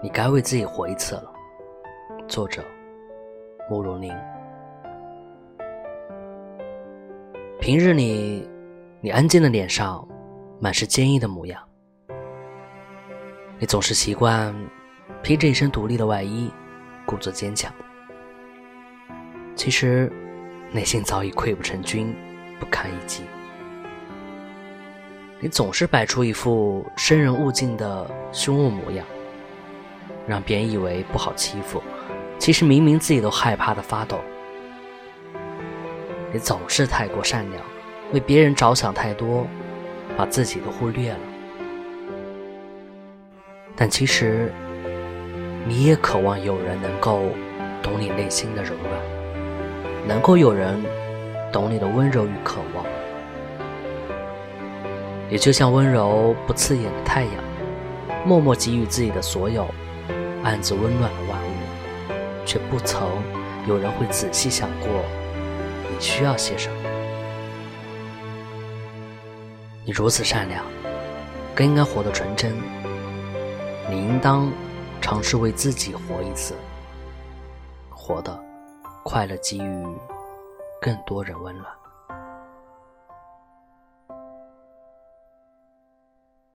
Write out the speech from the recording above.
你该为自己活一次了。作者：慕容宁。平日里，你安静的脸上满是坚毅的模样。你总是习惯披着一身独立的外衣，故作坚强。其实，内心早已溃不成军，不堪一击。你总是摆出一副生人勿近的凶恶模样。让别人以为不好欺负，其实明明自己都害怕的发抖。你总是太过善良，为别人着想太多，把自己都忽略了。但其实，你也渴望有人能够懂你内心的柔软，能够有人懂你的温柔与渴望。也就像温柔不刺眼的太阳，默默给予自己的所有。暗自温暖了万物，却不曾有人会仔细想过你需要些什么。你如此善良，更应该活得纯真。你应当尝试为自己活一次，活得快乐，给予更多人温暖。